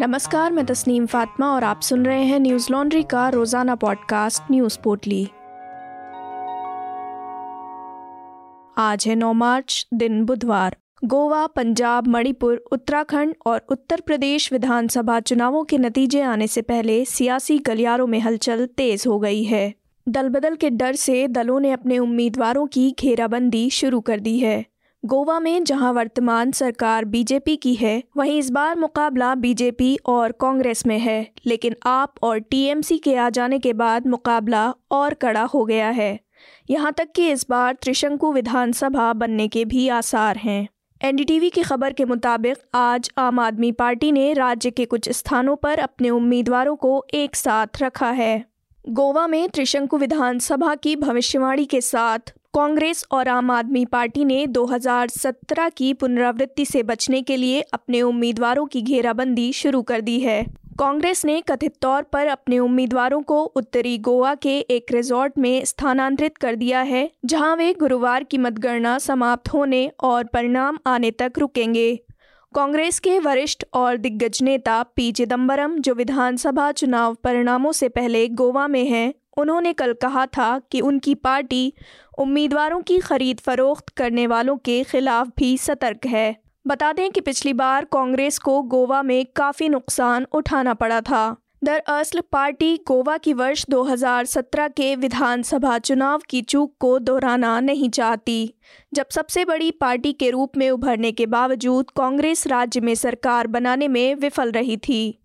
नमस्कार, मैं तस्नीम फातिमा और आप सुन रहे हैं न्यूज़ लॉन्ड्री का रोज़ाना पॉडकास्ट न्यूज़ पोटली। आज है 9 मार्च, दिन बुधवार। गोवा, पंजाब, मणिपुर, उत्तराखंड और उत्तर प्रदेश विधानसभा चुनावों के नतीजे आने से पहले सियासी गलियारों में हलचल तेज हो गई है। दल बदल के डर से दलों ने अपने उम्मीदवारों की घेराबंदी शुरू कर दी है। गोवा में जहाँ वर्तमान सरकार बीजेपी की है, वहीं इस बार मुकाबला बीजेपी और कांग्रेस में है। लेकिन आप और टीएमसी के आ जाने के बाद मुकाबला और कड़ा हो गया है। यहाँ तक कि इस बार त्रिशंकु विधानसभा बनने के भी आसार हैं। एनडीटीवी की खबर के मुताबिक, आज आम आदमी पार्टी ने राज्य के कुछ स्थानों पर अपने उम्मीदवारों को एक साथ रखा है। गोवा में त्रिशंकु विधानसभा की भविष्यवाणी के साथ कांग्रेस और आम आदमी पार्टी ने 2017 की पुनरावृत्ति से बचने के लिए अपने उम्मीदवारों की घेराबंदी शुरू कर दी है। कांग्रेस ने कथित तौर पर अपने उम्मीदवारों को उत्तरी गोवा के एक रिजॉर्ट में स्थानांतरित कर दिया है, जहाँ वे गुरुवार की मतगणना समाप्त होने और परिणाम आने तक रुकेंगे। कांग्रेस के वरिष्ठ और दिग्गज नेता पी चिदम्बरम जो विधानसभा चुनाव परिणामों से पहले गोवा में हैं उन्होंने कल कहा था कि उनकी पार्टी उम्मीदवारों की खरीद फरोख्त करने वालों के खिलाफ भी सतर्क है। बता दें कि पिछली बार कांग्रेस को गोवा में काफ़ी नुकसान उठाना पड़ा था। दरअसल पार्टी गोवा की वर्ष 2017 के विधानसभा चुनाव की चूक को दोहराना नहीं चाहती। जब सबसे बड़ी पार्टी के रूप में उभरने के बावजूद कांग्रेस राज्य में सरकार बनाने में विफल रही थी।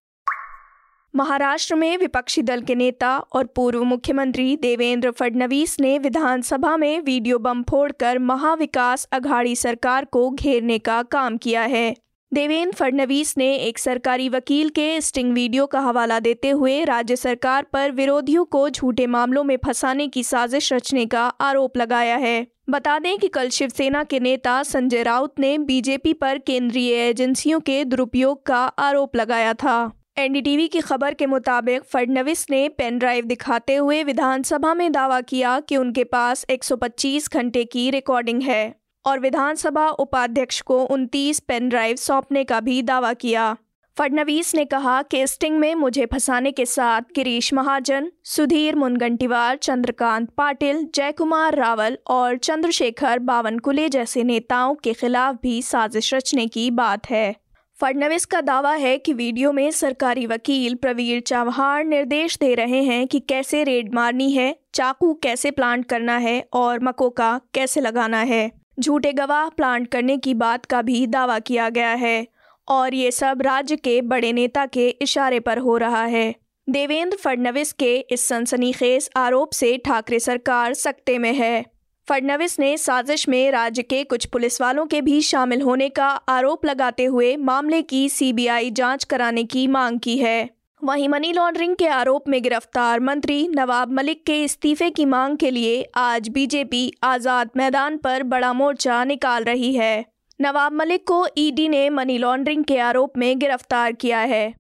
महाराष्ट्र में विपक्षी दल के नेता और पूर्व मुख्यमंत्री देवेंद्र फडणवीस ने विधानसभा में वीडियो बम फोड़कर महाविकास अघाड़ी सरकार को घेरने का काम किया है। देवेंद्र फडणवीस ने एक सरकारी वकील के स्टिंग वीडियो का हवाला देते हुए राज्य सरकार पर विरोधियों को झूठे मामलों में फंसाने की साजिश रचने का आरोप लगाया है। बता दें कि कल शिवसेना के नेता संजय राउत ने बीजेपी पर केंद्रीय एजेंसियों के दुरुपयोग का आरोप लगाया था। एनडीटीवी की खबर के मुताबिक फडणवीस ने पेन ड्राइव दिखाते हुए विधानसभा में दावा किया कि उनके पास 125 घंटे की रिकॉर्डिंग है और विधानसभा उपाध्यक्ष को 29 पेन ड्राइव सौंपने का भी दावा किया। फडणवीस ने कहा कि स्टिंग में मुझे फंसाने के साथ गिरीश महाजन, सुधीर मुनगंटीवार, चंद्रकांत पाटिल, जयकुमार रावल और चंद्रशेखर बावनकुले जैसे नेताओं के खिलाफ भी साजिश रचने की बात है। फडणवीस का दावा है कि वीडियो में सरकारी वकील प्रवीर चौहान निर्देश दे रहे हैं कि कैसे रेड मारनी है, चाकू कैसे प्लांट करना है और मकोका कैसे लगाना है। झूठे गवाह प्लांट करने की बात का भी दावा किया गया है और ये सब राज्य के बड़े नेता के इशारे पर हो रहा है। देवेंद्र फडणवीस के इस सनसनीखेज आरोप से ठाकरे सरकार सकते में है। फडणवीस ने साजिश में राज्य के कुछ पुलिस वालों के भी शामिल होने का आरोप लगाते हुए मामले की सीबीआई जाँच कराने की मांग की है। वहीं मनी लॉन्ड्रिंग के आरोप में गिरफ़्तार मंत्री नवाब मलिक के इस्तीफे की मांग के लिए आज बीजेपी आज़ाद मैदान पर बड़ा मोर्चा निकाल रही है। नवाब मलिक को ईडी ने मनी लॉन्ड्रिंग के आरोप में गिरफ़्तार किया है।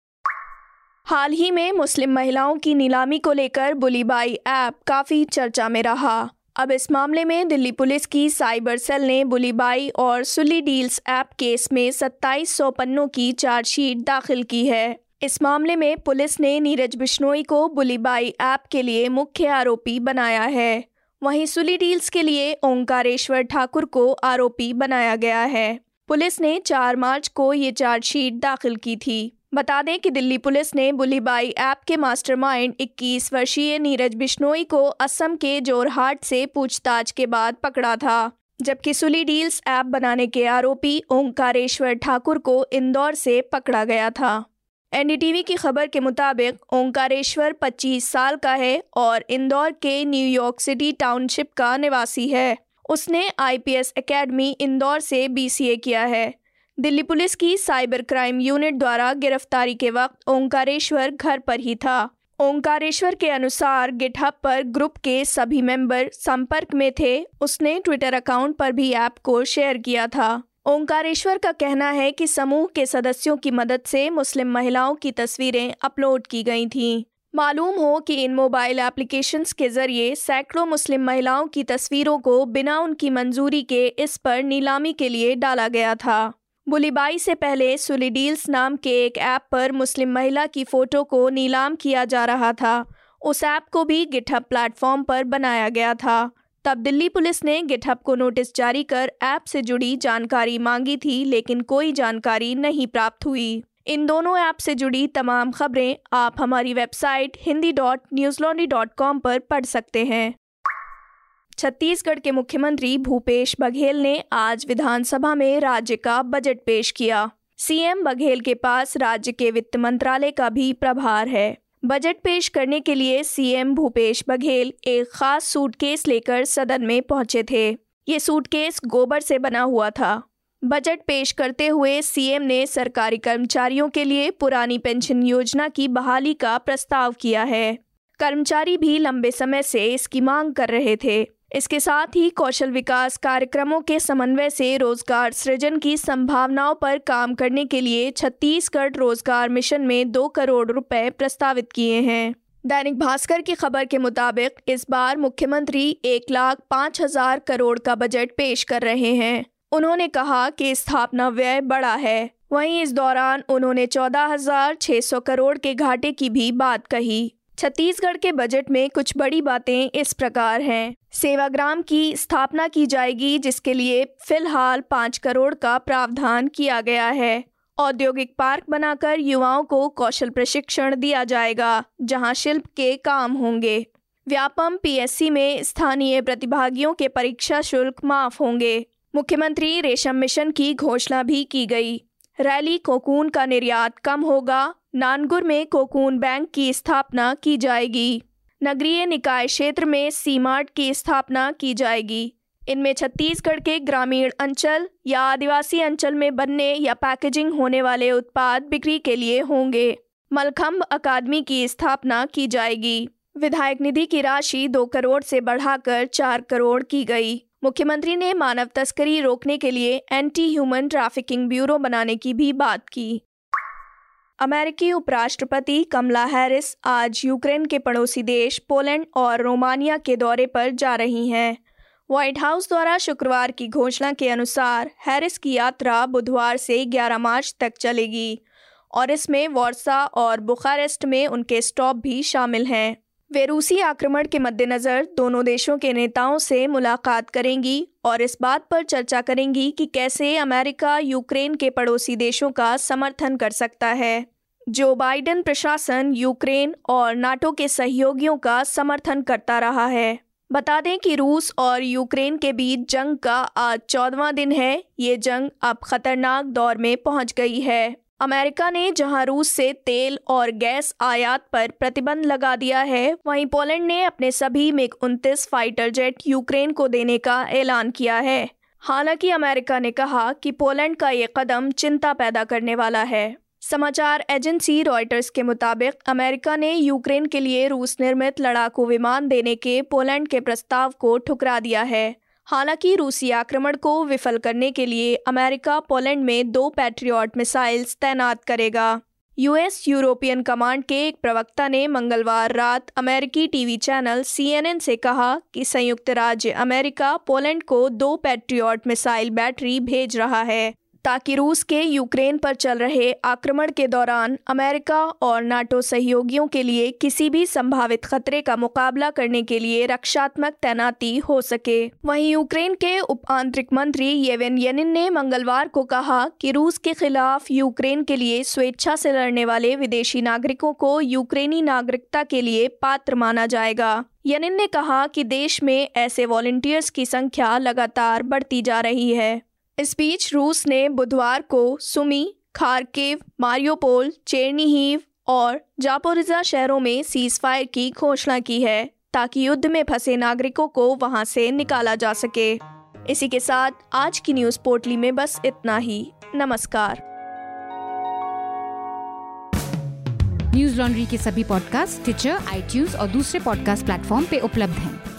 हाल ही में मुस्लिम महिलाओं की नीलामी को लेकर बुलीबाई ऐप काफ़ी चर्चा में रहा। अब इस मामले में दिल्ली पुलिस की साइबर सेल ने बुलीबाई और सुली डील्स ऐप केस में सत्ताईस सौ पन्नों की चार्जशीट दाखिल की है। इस मामले में पुलिस ने नीरज बिश्नोई को बुलीबाई ऐप के लिए मुख्य आरोपी बनाया है। वहीं सुली डील्स के लिए ओंकारेश्वर ठाकुर को आरोपी बनाया गया है। पुलिस ने 4 मार्च को ये चार्जशीट दाखिल की थी। बता दें कि दिल्ली पुलिस ने बुलीबाई ऐप के मास्टरमाइंड 21 वर्षीय नीरज बिश्नोई को असम के जोरहाट से पूछताछ के बाद पकड़ा था, जबकि सुली डील्स ऐप बनाने के आरोपी ओंकारेश्वर ठाकुर को इंदौर से पकड़ा गया था। एनडीटीवी की खबर के मुताबिक ओंकारेश्वर 25 साल का है और इंदौर के न्यूयॉर्क सिटी टाउनशिप का निवासी है। उसने आईपीएस एकेडमी इंदौर से बीसीए किया है। दिल्ली पुलिस की साइबर क्राइम यूनिट द्वारा गिरफ्तारी के वक्त ओंकारेश्वर घर पर ही था। ओंकारेश्वर के अनुसार गिटहब पर ग्रुप के सभी मेंबर संपर्क में थे। उसने ट्विटर अकाउंट पर भी ऐप को शेयर किया था। ओंकारेश्वर का कहना है कि समूह के सदस्यों की मदद से मुस्लिम महिलाओं की तस्वीरें अपलोड की गई थीं। मालूम हो कि इन मोबाइल एप्लीकेशंस के ज़रिए सैकड़ों मुस्लिम महिलाओं की तस्वीरों को बिना उनकी मंजूरी के इस पर नीलामी के लिए डाला गया था। बुलीबाई से पहले सुलीडील्स नाम के एक ऐप पर मुस्लिम महिला की फ़ोटो को नीलाम किया जा रहा था। उस ऐप को भी गिटहब प्लेटफॉर्म पर बनाया गया था। तब दिल्ली पुलिस ने गिटहब को नोटिस जारी कर ऐप से जुड़ी जानकारी मांगी थी, लेकिन कोई जानकारी नहीं प्राप्त हुई। इन दोनों ऐप से जुड़ी तमाम खबरें आप हमारी website Hindi dot Newslaundry dot com पर पढ़ सकते हैं। छत्तीसगढ़ के मुख्यमंत्री भूपेश बघेल ने आज विधानसभा में राज्य का बजट पेश किया। सीएम बघेल के पास राज्य के वित्त मंत्रालय का भी प्रभार है। बजट पेश करने के लिए सीएम भूपेश बघेल एक खास सूटकेस लेकर सदन में पहुँचे थे। ये सूटकेस गोबर से बना हुआ था। बजट पेश करते हुए सीएम ने सरकारी कर्मचारियों के लिए पुरानी पेंशन योजना की बहाली का प्रस्ताव किया है। कर्मचारी भी लंबे समय से इसकी मांग कर रहे थे। इसके साथ ही कौशल विकास कार्यक्रमों के समन्वय से रोज़गार सृजन की संभावनाओं पर काम करने के लिए छत्तीसगढ़ रोज़गार मिशन में दो करोड़ रुपए प्रस्तावित किए हैं। दैनिक भास्कर की खबर के मुताबिक इस बार मुख्यमंत्री एक लाख पाँच हज़ार करोड़ का बजट पेश कर रहे हैं। उन्होंने कहा कि स्थापना व्यय बड़ा है। वहीं इस दौरान उन्होंने चौदह हज़ार छह सौ करोड़ के घाटे की भी बात कही। छत्तीसगढ़ के बजट में कुछ बड़ी बातें इस प्रकार हैं। सेवाग्राम की स्थापना की जाएगी, जिसके लिए फ़िलहाल पाँच करोड़ का प्रावधान किया गया है। औद्योगिक पार्क बनाकर युवाओं को कौशल प्रशिक्षण दिया जाएगा, जहाँ शिल्प के काम होंगे। व्यापम पीएससी में स्थानीय प्रतिभागियों के परीक्षा शुल्क माफ़ होंगे। मुख्यमंत्री रेशम मिशन की घोषणा भी की गई। रैली कोकून का निर्यात कम होगा, नानगुर में कोकून बैंक की स्थापना की जाएगी। नगरीय निकाय क्षेत्र में सीमार्ट की स्थापना की जाएगी। इनमें छत्तीसगढ़ के ग्रामीण अंचल या आदिवासी अंचल में बनने या पैकेजिंग होने वाले उत्पाद बिक्री के लिए होंगे। मलखम्ब अकादमी की स्थापना की जाएगी। विधायक निधि की राशि दो करोड़ से बढ़ाकर चार करोड़ की गई। मुख्यमंत्री ने मानव तस्करी रोकने के लिए एंटी ह्यूमन ट्रैफिकिंग ब्यूरो बनाने की भी बात की। अमेरिकी उपराष्ट्रपति कमला हैरिस आज यूक्रेन के पड़ोसी देश पोलैंड और रोमानिया के दौरे पर जा रही हैं। व्हाइट हाउस द्वारा शुक्रवार की घोषणा के अनुसार हैरिस की यात्रा बुधवार से 11 मार्च तक चलेगी और इसमें वॉर्सा और बुखारेस्ट में उनके स्टॉप भी शामिल हैं। वे रूसी आक्रमण के मद्देनज़र दोनों देशों के नेताओं से मुलाकात करेंगी और इस बात पर चर्चा करेंगी कि कैसे अमेरिका यूक्रेन के पड़ोसी देशों का समर्थन कर सकता है। जो बाइडेन प्रशासन यूक्रेन और नाटो के सहयोगियों का समर्थन करता रहा है। बता दें कि रूस और यूक्रेन के बीच जंग का आज चौदवा दिन है। ये जंग अब खतरनाक दौर में पहुँच गई है। अमेरिका ने जहाँ रूस से तेल और गैस आयात पर प्रतिबंध लगा दिया है, वहीं पोलैंड ने अपने सभी मिग उनतीस फाइटर जेट यूक्रेन को देने का ऐलान किया है। हालाँकि अमेरिका ने कहा कि पोलैंड का ये कदम चिंता पैदा करने वाला है। समाचार एजेंसी रॉयटर्स के मुताबिक, अमेरिका ने यूक्रेन के लिए रूस निर्मित लड़ाकू विमान देने के पोलैंड के प्रस्ताव को ठुकरा दिया है। हालाँकि रूसी आक्रमण को विफल करने के लिए अमेरिका पोलैंड में दो पैट्रियॉट मिसाइल्स तैनात करेगा। यूएस यूरोपियन कमांड के एक प्रवक्ता ने मंगलवार रात अमेरिकी टीवी चैनल सीएनएन से कहा कि संयुक्त राज्य अमेरिका पोलैंड को दो पैट्रियॉट मिसाइल बैटरी भेज रहा है। ताकि रूस के यूक्रेन पर चल रहे आक्रमण के दौरान अमेरिका और नाटो सहयोगियों के लिए किसी भी संभावित खतरे का मुकाबला करने के लिए रक्षात्मक तैनाती हो सके। वहीं यूक्रेन के उप आंतरिक मंत्री येवेन येनिन ने मंगलवार को कहा कि रूस के खिलाफ यूक्रेन के लिए स्वेच्छा से लड़ने वाले विदेशी नागरिकों को यूक्रेनी नागरिकता के लिए पात्र माना जाएगा। यनिन ने कहा कि देश में ऐसे वॉलंटियर्स की संख्या लगातार बढ़ती जा रही है। इस बीच रूस ने बुधवार को सुमी, खारकेव, मारियोपोल, चेरनीहीव और जापोरिजा शहरों में सीज फायर की घोषणा की है ताकि युद्ध में फंसे नागरिकों को वहाँ से निकाला जा सके। इसी के साथ आज की न्यूज़ पोर्टली में बस इतना ही। नमस्कार। न्यूज़ लॉन्ड्री के सभी पॉडकास्ट ट्विटर आईटीज और दूसरे पॉडकास्ट प्लेटफॉर्म पे उपलब्ध हैं।